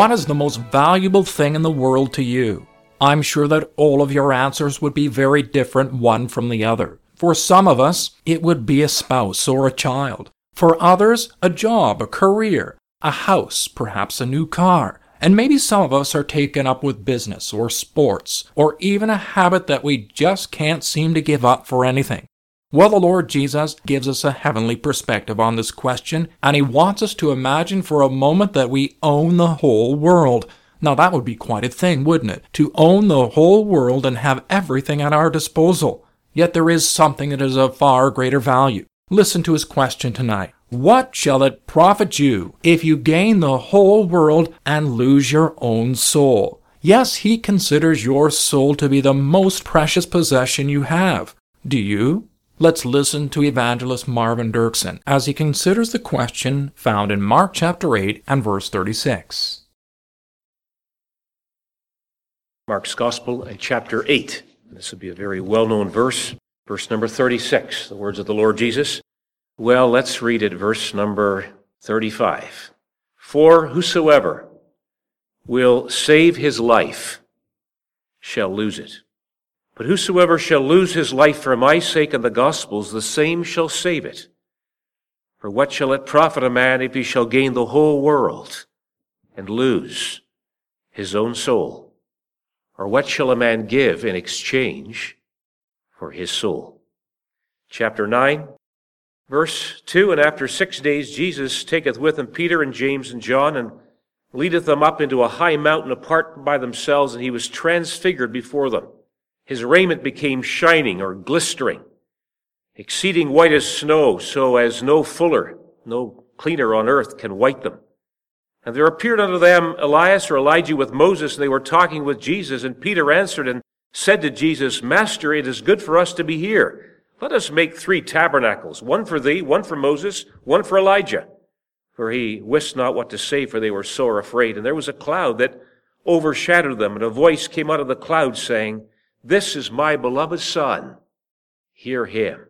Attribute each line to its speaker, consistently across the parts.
Speaker 1: What is the most valuable thing in the world to you? I'm sure that all of your answers would be very different one from the other. For some of us, it would be a spouse or a child. For others, a job, a career, a house, perhaps a new car. And maybe some of us are taken up with business or sports or even a habit that we just can't seem to give up for anything. Well, the Lord Jesus gives us a heavenly perspective on this question, and He wants us to imagine for a moment that we own the whole world. Now, that would be quite a thing, wouldn't it? To own the whole world and have everything at our disposal. Yet there is something that is of far greater value. Listen to his question tonight. What shall it profit you if you gain the whole world and lose your own soul? Yes, he considers your soul to be the most precious possession you have. Do you? Let's listen to evangelist Marvin Dirksen as he considers the question found in Mark chapter 8 and verse 36.
Speaker 2: Mark's Gospel and chapter 8. This would be a very well known verse, verse number 36, the words of the Lord Jesus. Well, let's read it, verse number 35. For whosoever will save his life shall lose it but whosoever shall lose his life for my sake and the gospel's, the same shall save it. For what shall it profit a man if he shall gain the whole world and lose his own soul? Or what shall a man give in exchange for his soul? Chapter 9, verse 2 And after six days Jesus taketh with him Peter and James and John, and leadeth them up into a high mountain apart by themselves, and he was transfigured before them. His raiment became shining or glistering, exceeding white as snow, so as no fuller, no cleaner on earth can white them. And there appeared unto them Elias or Elijah with Moses, and they were talking with Jesus. And Peter answered and said to Jesus, Master, it is good for us to be here. Let us make three tabernacles, one for thee, one for Moses, one for Elijah. For he wist not what to say, for they were sore afraid. And there was a cloud that overshadowed them, and a voice came out of the cloud saying, this is my beloved Son. Hear him.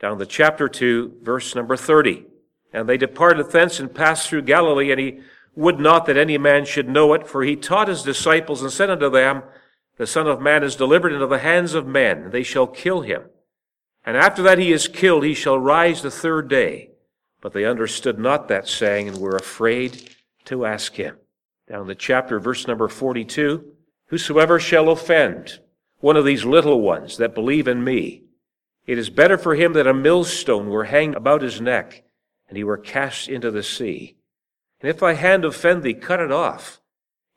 Speaker 2: Down to chapter 2, verse number 30. And they departed thence and passed through Galilee, and he would not that any man should know it, for he taught his disciples and said unto them, The Son of Man is delivered into the hands of men, and they shall kill him. And after that he is killed, he shall rise the third day. But they understood not that saying, and were afraid to ask him. Down the chapter, verse number 42. Whosoever shall offend one of these little ones that believe in me, it is better for him that a millstone were hanged about his neck, and he were cast into the sea. And if thy hand offend thee, cut it off.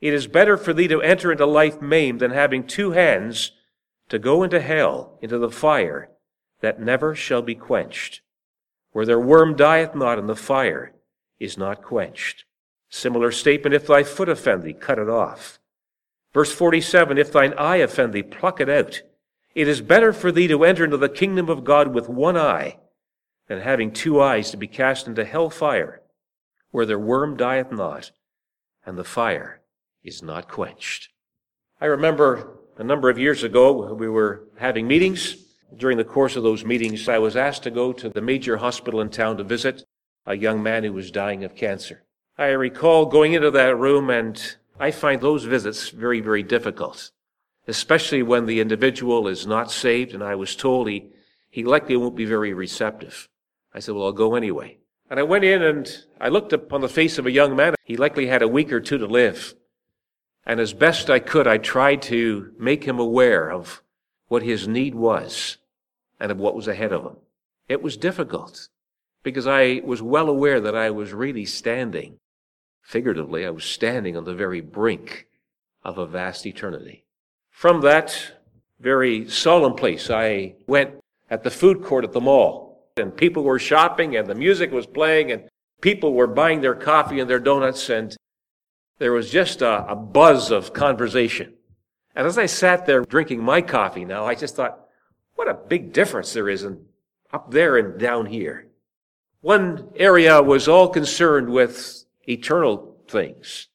Speaker 2: It is better for thee to enter into life maimed than having two hands to go into hell, into the fire that never shall be quenched, where their worm dieth not and the fire is not quenched. Similar statement, if thy foot offend thee, cut it off. Verse 47 If thine eye offend thee, pluck it out. It is better for thee to enter into the kingdom of God with one eye than having two eyes to be cast into hell fire, where their worm dieth not, and the fire is not quenched. I remember a number of years ago, we were having meetings. During the course of those meetings, I was asked to go to the major hospital in town to visit a young man who was dying of cancer. I recall going into that room and I find those visits very, very difficult, especially when the individual is not saved, and I was told he, he likely won't be very receptive. I said, well, I'll go anyway. And I went in and I looked upon the face of a young man. He likely had a week or two to live. And as best I could, I tried to make him aware of what his need was and of what was ahead of him. It was difficult because I was well aware that I was really standing Figuratively, I was standing on the very brink of a vast eternity. From that very solemn place. I went at the food court at the mall, and people were shopping, and the music was playing, and people were buying their coffee and their donuts, and there was just a, a buzz of conversation. And as I sat there drinking my coffee now, I just thought, what a big difference there is in up there and down here. One area was all concerned with eternal things.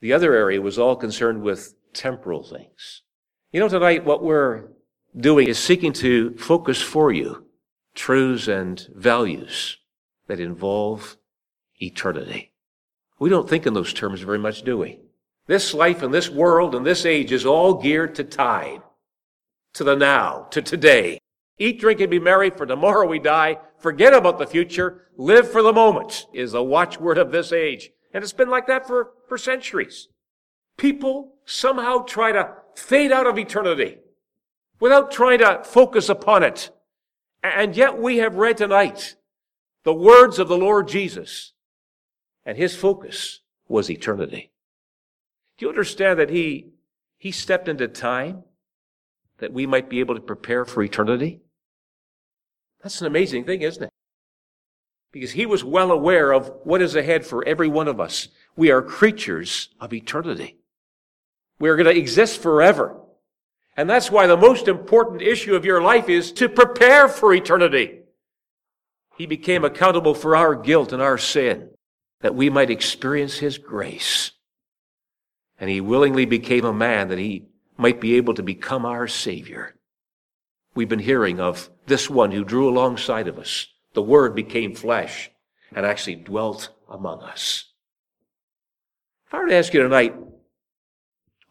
Speaker 2: The other area was all concerned with temporal things. You know, tonight what we're doing is seeking to focus for you truths and values that involve eternity. We don't think in those terms very much, do we? This life and this world and this age is all geared to time, to the now, to today. Eat, drink, and be merry, for tomorrow we die. Forget about the future. Live for the moment is the watchword of this age. And it's been like that for, for centuries. People somehow try to fade out of eternity without trying to focus upon it. And yet we have read tonight the words of the Lord Jesus, and his focus was eternity. Do you understand that he, he stepped into time that we might be able to prepare for eternity? That's an amazing thing, isn't it? Because he was well aware of what is ahead for every one of us. We are creatures of eternity. We are going to exist forever. And that's why the most important issue of your life is to prepare for eternity. He became accountable for our guilt and our sin that we might experience His grace. And He willingly became a man that He might be able to become our Savior. We've been hearing of this one who drew alongside of us. The Word became flesh and actually dwelt among us. If I were to ask you tonight,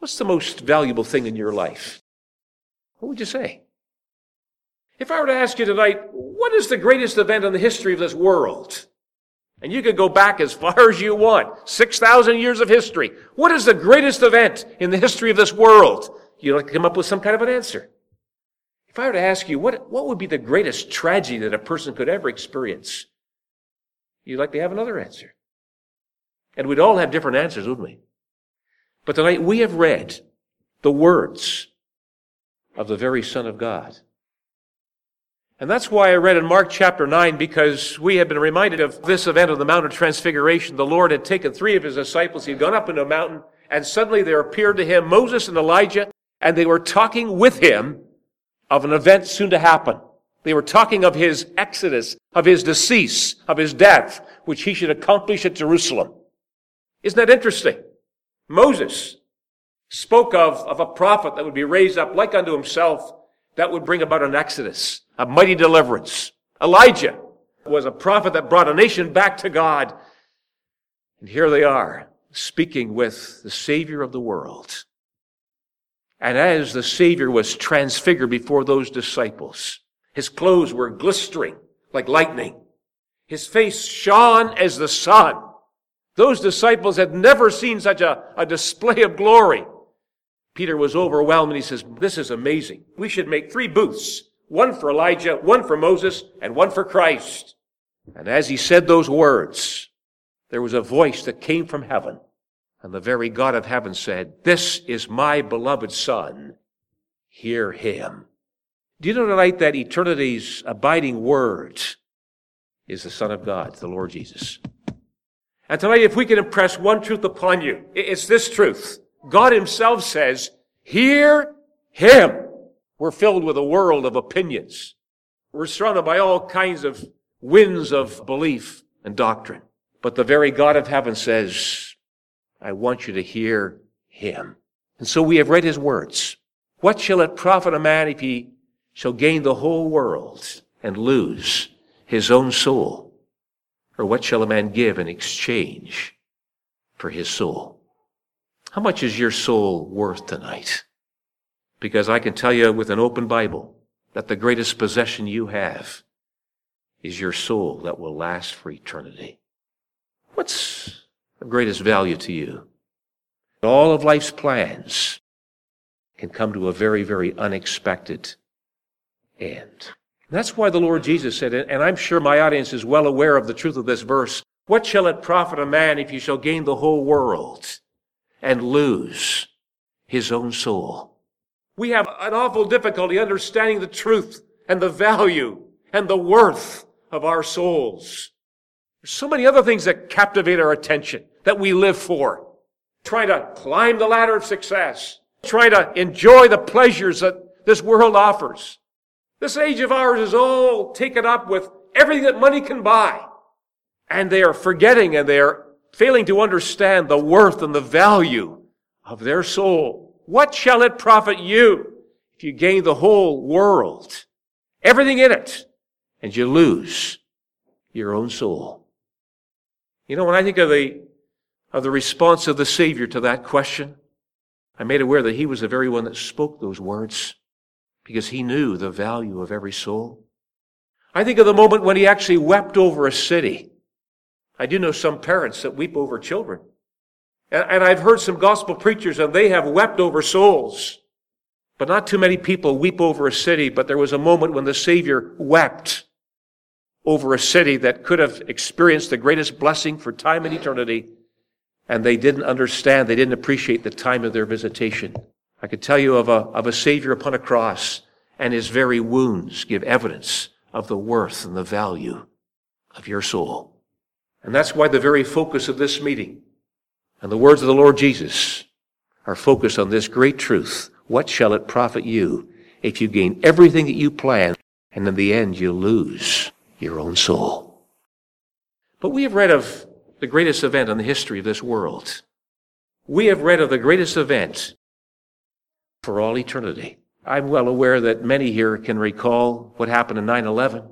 Speaker 2: What's the most valuable thing in your life? What would you say? If I were to ask you tonight, what is the greatest event in the history of this world? And you could go back as far as you want, 6,000 years of history. What is the greatest event in the history of this world? You'd like to come up with some kind of an answer. If I were to ask you, what, what would be the greatest tragedy that a person could ever experience? You'd like to have another answer. And we'd all have different answers, wouldn't we? But tonight we have read the words of the very Son of God. And that's why I read in Mark chapter 9, because we have been reminded of this event of the Mount of Transfiguration. The Lord had taken three of his disciples, he'd gone up into a mountain, and suddenly there appeared to him Moses and Elijah, and they were talking with him of an event soon to happen. They were talking of his exodus, of his decease, of his death, which he should accomplish at Jerusalem. Isn't that interesting? Moses spoke of, of a prophet that would be raised up like unto himself that would bring about an exodus, a mighty deliverance. Elijah was a prophet that brought a nation back to God. And here they are, speaking with the Savior of the world. And as the Savior was transfigured before those disciples, his clothes were glistering like lightning. His face shone as the sun. Those disciples had never seen such a, a display of glory. Peter was overwhelmed and he says, This is amazing. We should make three booths one for Elijah, one for Moses, and one for Christ. And as he said those words, there was a voice that came from heaven. And the very God of heaven said, This is my beloved Son. Hear him. Do you know tonight that eternity's abiding word is the Son of God, the Lord Jesus? And tonight, if we can impress one truth upon you, it's this truth. God himself says, hear him. We're filled with a world of opinions. We're surrounded by all kinds of winds of belief and doctrine. But the very God of heaven says, I want you to hear him. And so we have read his words. What shall it profit a man if he shall gain the whole world and lose his own soul? Or what shall a man give in exchange for his soul? How much is your soul worth tonight? Because I can tell you with an open Bible that the greatest possession you have is your soul that will last for eternity. What's the greatest value to you? All of life's plans can come to a very, very unexpected end. That's why the Lord Jesus said, and I'm sure my audience is well aware of the truth of this verse, what shall it profit a man if he shall gain the whole world and lose his own soul? We have an awful difficulty understanding the truth and the value and the worth of our souls. There's so many other things that captivate our attention that we live for. Trying to climb the ladder of success. Trying to enjoy the pleasures that this world offers. This age of ours is all taken up with everything that money can buy. And they are forgetting and they are failing to understand the worth and the value of their soul. What shall it profit you if you gain the whole world, everything in it, and you lose your own soul? You know, when I think of the, of the response of the Savior to that question, I'm made aware that he was the very one that spoke those words because he knew the value of every soul. I think of the moment when he actually wept over a city. I do know some parents that weep over children. And I've heard some gospel preachers and they have wept over souls. But not too many people weep over a city, but there was a moment when the Savior wept over a city that could have experienced the greatest blessing for time and eternity, and they didn't understand, they didn't appreciate the time of their visitation. I could tell you of a, of a Savior upon a cross, and his very wounds give evidence of the worth and the value of your soul. And that's why the very focus of this meeting and the words of the Lord Jesus are focused on this great truth. What shall it profit you if you gain everything that you plan and in the end you lose your own soul? But we have read of the greatest event in the history of this world. We have read of the greatest event for all eternity. I'm well aware that many here can recall what happened in 9 11.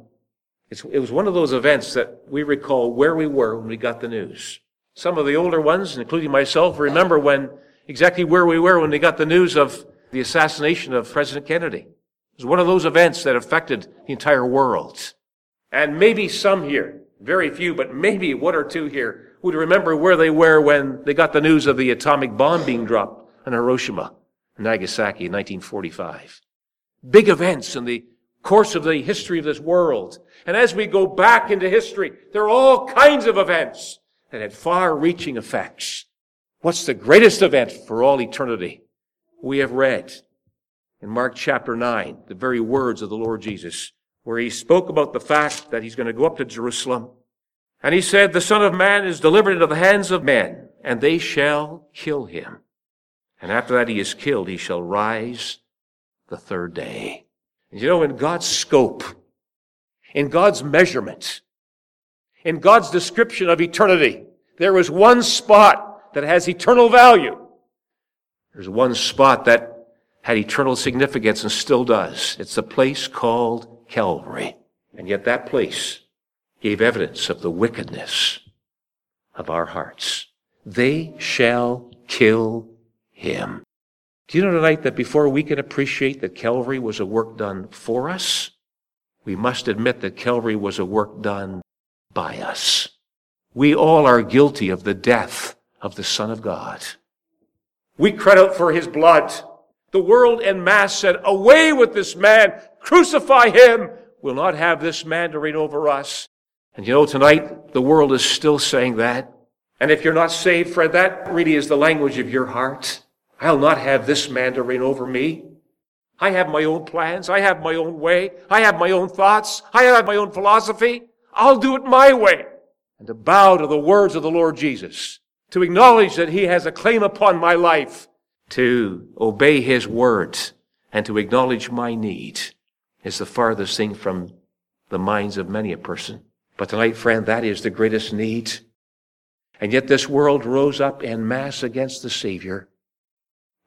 Speaker 2: It was one of those events that we recall where we were when we got the news. Some of the older ones, including myself, remember when exactly where we were when we got the news of the assassination of President Kennedy. It was one of those events that affected the entire world. And maybe some here, very few, but maybe one or two here would remember where they were when they got the news of the atomic bomb being dropped on Hiroshima Nagasaki in 1945. Big events in the course of the history of this world. And as we go back into history, there are all kinds of events that had far reaching effects. What's the greatest event for all eternity? We have read in Mark chapter 9, the very words of the Lord Jesus, where he spoke about the fact that he's going to go up to Jerusalem. And he said, the Son of Man is delivered into the hands of men, and they shall kill him. And after that he is killed, he shall rise the third day. And you know, in God's scope, in God's measurement, in God's description of eternity, there is one spot that has eternal value. There's one spot that had eternal significance and still does. It's a place called Calvary. And yet that place gave evidence of the wickedness of our hearts. They shall kill him. Do you know tonight that before we can appreciate that Calvary was a work done for us, we must admit that Calvary was a work done by us. We all are guilty of the death of the Son of God. We credit for his blood. The world en masse said, away with this man, crucify him. We'll not have this man to reign over us. And you know, tonight, the world is still saying that. And if you're not saved, Fred, that really is the language of your heart. I'll not have this man to reign over me. I have my own plans. I have my own way. I have my own thoughts. I have my own philosophy. I'll do it my way. And to bow to the words of the Lord Jesus, to acknowledge that He has a claim upon my life, to obey His words, and to acknowledge my need is the farthest thing from the minds of many a person. But tonight, friend, that is the greatest need. And yet this world rose up en masse against the Savior.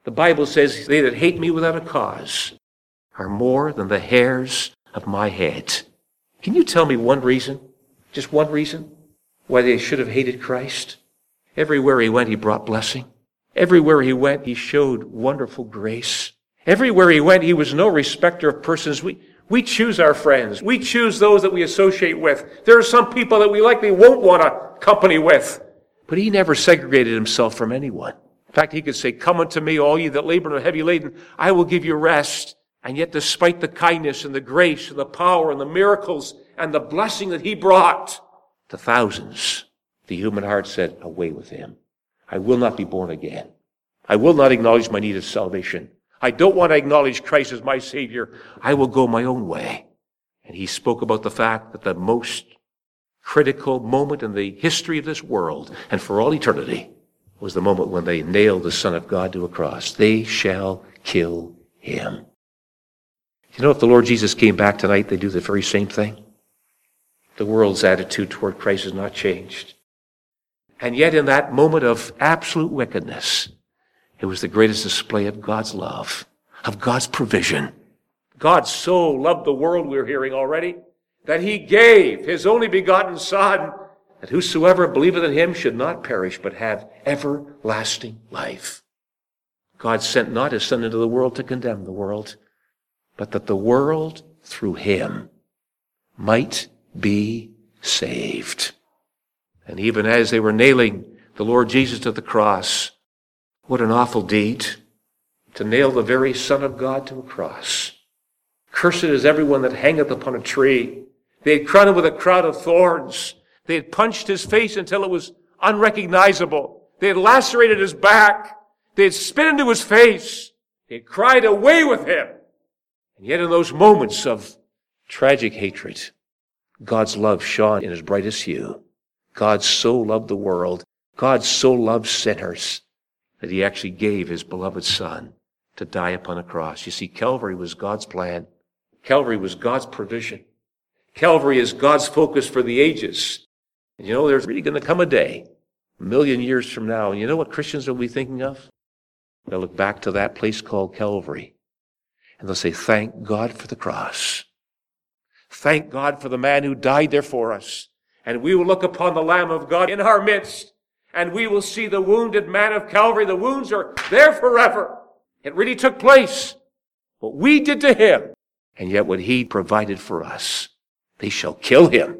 Speaker 2: The Bible says, They that hate me without a cause are more than the hairs of my head. Can you tell me one reason? Just one reason why they should have hated Christ? Everywhere he went, he brought blessing. Everywhere he went, he showed wonderful grace. Everywhere he went, he was no respecter of persons. We, we choose our friends. We choose those that we associate with. There are some people that we likely won't want to company with. But he never segregated himself from anyone. In fact, he could say, Come unto me, all ye that labor and are heavy laden. I will give you rest. And yet, despite the kindness and the grace and the power and the miracles and the blessing that he brought to thousands, the human heart said, Away with him. I will not be born again. I will not acknowledge my need of salvation. I don't want to acknowledge Christ as my Savior. I will go my own way. And he spoke about the fact that the most critical moment in the history of this world and for all eternity was the moment when they nailed the Son of God to a cross. They shall kill him. You know, if the Lord Jesus came back tonight, they'd do the very same thing. The world's attitude toward Christ has not changed. And yet, in that moment of absolute wickedness, it was the greatest display of God's love, of God's provision. God so loved the world, we're hearing already, that he gave his only begotten Son, that whosoever believeth in him should not perish, but have everlasting life. God sent not his Son into the world to condemn the world, but that the world through him might be saved. And even as they were nailing the Lord Jesus to the cross, what an awful deed to nail the very Son of God to a cross. Cursed is everyone that hangeth upon a tree. They had crowned him with a crown of thorns. They had punched his face until it was unrecognizable. They had lacerated his back. They had spit into his face. They had cried away with him. And yet in those moments of tragic hatred, God's love shone in his brightest hue. God so loved the world. God so loved sinners that he actually gave his beloved son to die upon a cross. You see, Calvary was God's plan. Calvary was God's provision. Calvary is God's focus for the ages. And you know, there's really going to come a day, a million years from now, and you know what Christians will be thinking of? They'll look back to that place called Calvary, and they'll say, thank God for the cross. Thank God for the man who died there for us. And we will look upon the Lamb of God in our midst, and we will see the wounded man of Calvary. The wounds are there forever. It really took place. What we did to him, and yet what he provided for us. They shall kill him.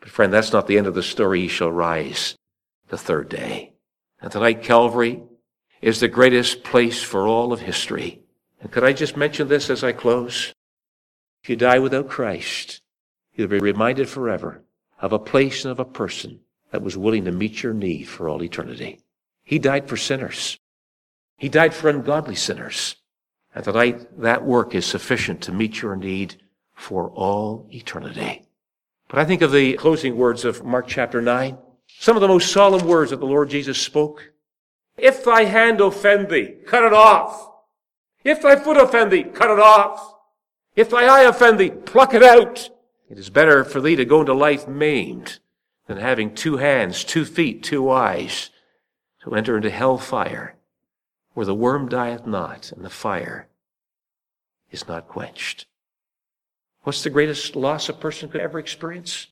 Speaker 2: But friend, that's not the end of the story. He shall rise the third day. And tonight, Calvary is the greatest place for all of history. And could I just mention this as I close? If you die without Christ, you'll be reminded forever of a place and of a person that was willing to meet your need for all eternity. He died for sinners. He died for ungodly sinners. And tonight, that work is sufficient to meet your need for all eternity. But I think of the closing words of Mark chapter 9. Some of the most solemn words that the Lord Jesus spoke. If thy hand offend thee, cut it off. If thy foot offend thee, cut it off. If thy eye offend thee, pluck it out. It is better for thee to go into life maimed than having two hands, two feet, two eyes, to enter into hell fire, where the worm dieth not and the fire is not quenched. What's the greatest loss a person could ever experience?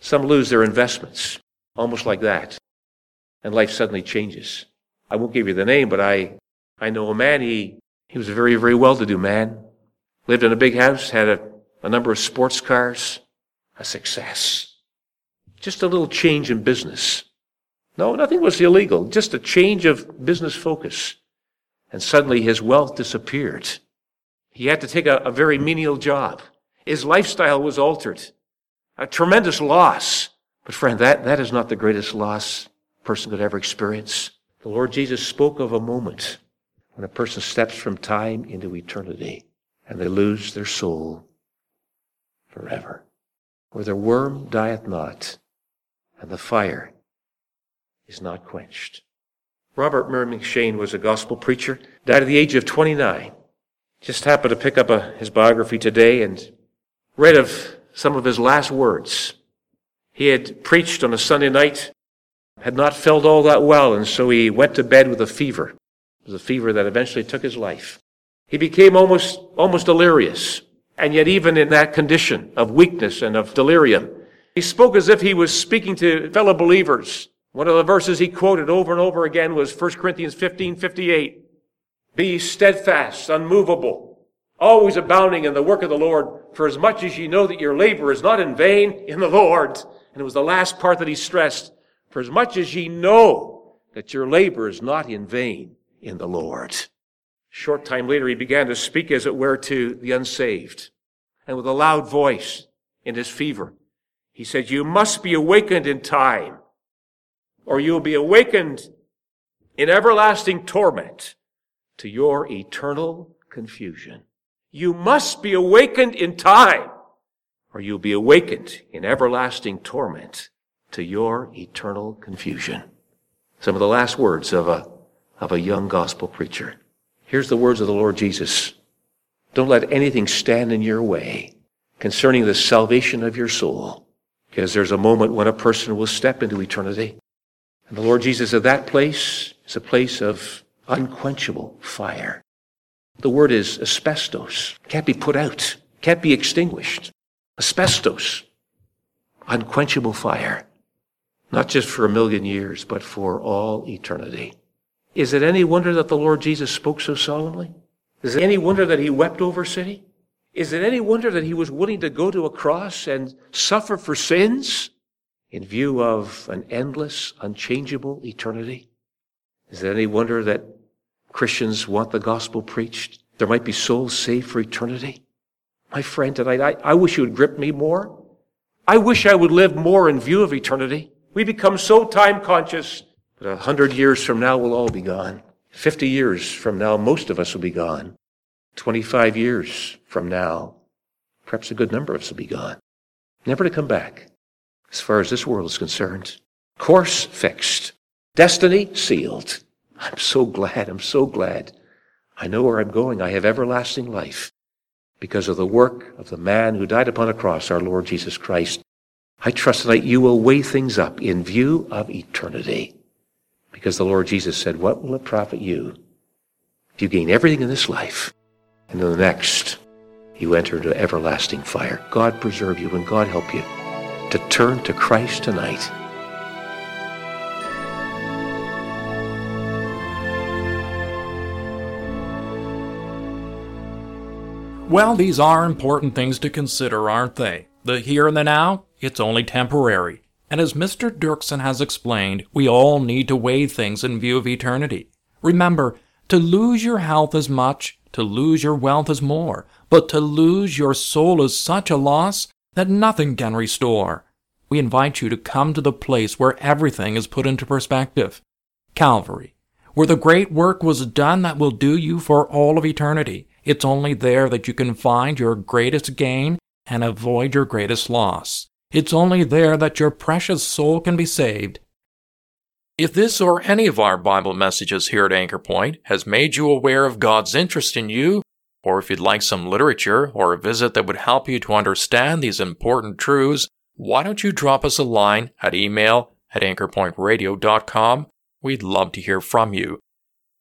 Speaker 2: Some lose their investments, almost like that, and life suddenly changes. I won't give you the name, but I, I know a man, he, he was a very, very well-to-do man, lived in a big house, had a a number of sports cars, a success. Just a little change in business. No, nothing was illegal, just a change of business focus. And suddenly his wealth disappeared. He had to take a, a very menial job. His lifestyle was altered. A tremendous loss. But friend, that, that is not the greatest loss a person could ever experience. The Lord Jesus spoke of a moment when a person steps from time into eternity and they lose their soul forever, where the worm dieth not, and the fire is not quenched. Robert Murray M'Cheyne was a gospel preacher, died at the age of 29. Just happened to pick up a, his biography today and read of some of his last words. He had preached on a Sunday night, had not felt all that well, and so he went to bed with a fever. It was a fever that eventually took his life. He became almost, almost delirious. And yet, even in that condition of weakness and of delirium, he spoke as if he was speaking to fellow believers. One of the verses he quoted over and over again was 1 Corinthians 15, 58. Be steadfast, unmovable, always abounding in the work of the Lord, for as much as ye know that your labor is not in vain in the Lord. And it was the last part that he stressed. For as much as ye know that your labor is not in vain in the Lord. Short time later, he began to speak, as it were, to the unsaved. And with a loud voice in his fever, he said, You must be awakened in time, or you'll be awakened in everlasting torment. to your eternal confusion. You must be awakened in time, or you'll be awakened in everlasting torment to your eternal confusion. Some of the last words of a, of a young gospel preacher. Here's the words of the Lord Jesus. Don't let anything stand in your way concerning the salvation of your soul, because there's a moment when a person will step into eternity. And the Lord Jesus at that place is a place of unquenchable fire. The word is asbestos. Can't be put out. Can't be extinguished. Asbestos. Unquenchable fire. Not just for a million years, but for all eternity. Is it any wonder that the Lord Jesus spoke so solemnly? Is it any wonder that he wept over city? Is it any wonder that he was willing to go to a cross and suffer for sins in view of an endless, unchangeable eternity? Is it any wonder that Christians want the gospel preached? There might be souls saved for eternity. My friend tonight, I, I wish you would grip me more. I wish I would live more in view of eternity. We become so time conscious but a hundred years from now, we'll all be gone. Fifty years from now, most of us will be gone. Twenty-five years from now, perhaps a good number of us will be gone. Never to come back, as far as this world is concerned. Course fixed. Destiny sealed. I'm so glad. I'm so glad. I know where I'm going. I have everlasting life because of the work of the man who died upon a cross, our Lord Jesus Christ. I trust that you will weigh things up in view of eternity. Because the Lord Jesus said, What will it profit you if you gain everything in this life and in the next you enter into everlasting fire? God preserve you and God help you to turn to Christ tonight.
Speaker 1: Well, these are important things to consider, aren't they? The here and the now, it's only temporary. And as Mr. Dirksen has explained, we all need to weigh things in view of eternity. Remember, to lose your health is much, to lose your wealth is more, but to lose your soul is such a loss that nothing can restore. We invite you to come to the place where everything is put into perspective Calvary, where the great work was done that will do you for all of eternity. It's only there that you can find your greatest gain and avoid your greatest loss. It's only there that your precious soul can be saved. If this or any of our Bible messages here at Anchor Point has made you aware of God's interest in you, or if you'd like some literature or a visit that would help you to understand these important truths, why don't you drop us a line at email at anchorpointradio.com? We'd love to hear from you.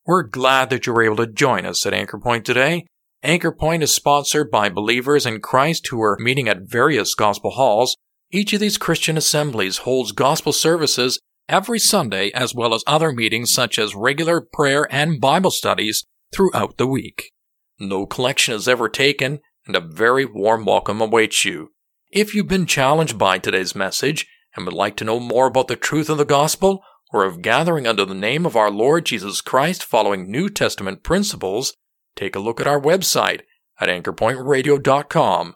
Speaker 1: We're glad that you were able to join us at Anchor Point today. Anchor Point is sponsored by believers in Christ who are meeting at various gospel halls each of these Christian assemblies holds gospel services every Sunday as well as other meetings such as regular prayer and Bible studies throughout the week. No collection is ever taken, and a very warm welcome awaits you. If you've been challenged by today's message and would like to know more about the truth of the gospel, or of gathering under the name of our Lord Jesus Christ following New Testament principles, take a look at our website at anchorpointradio.com.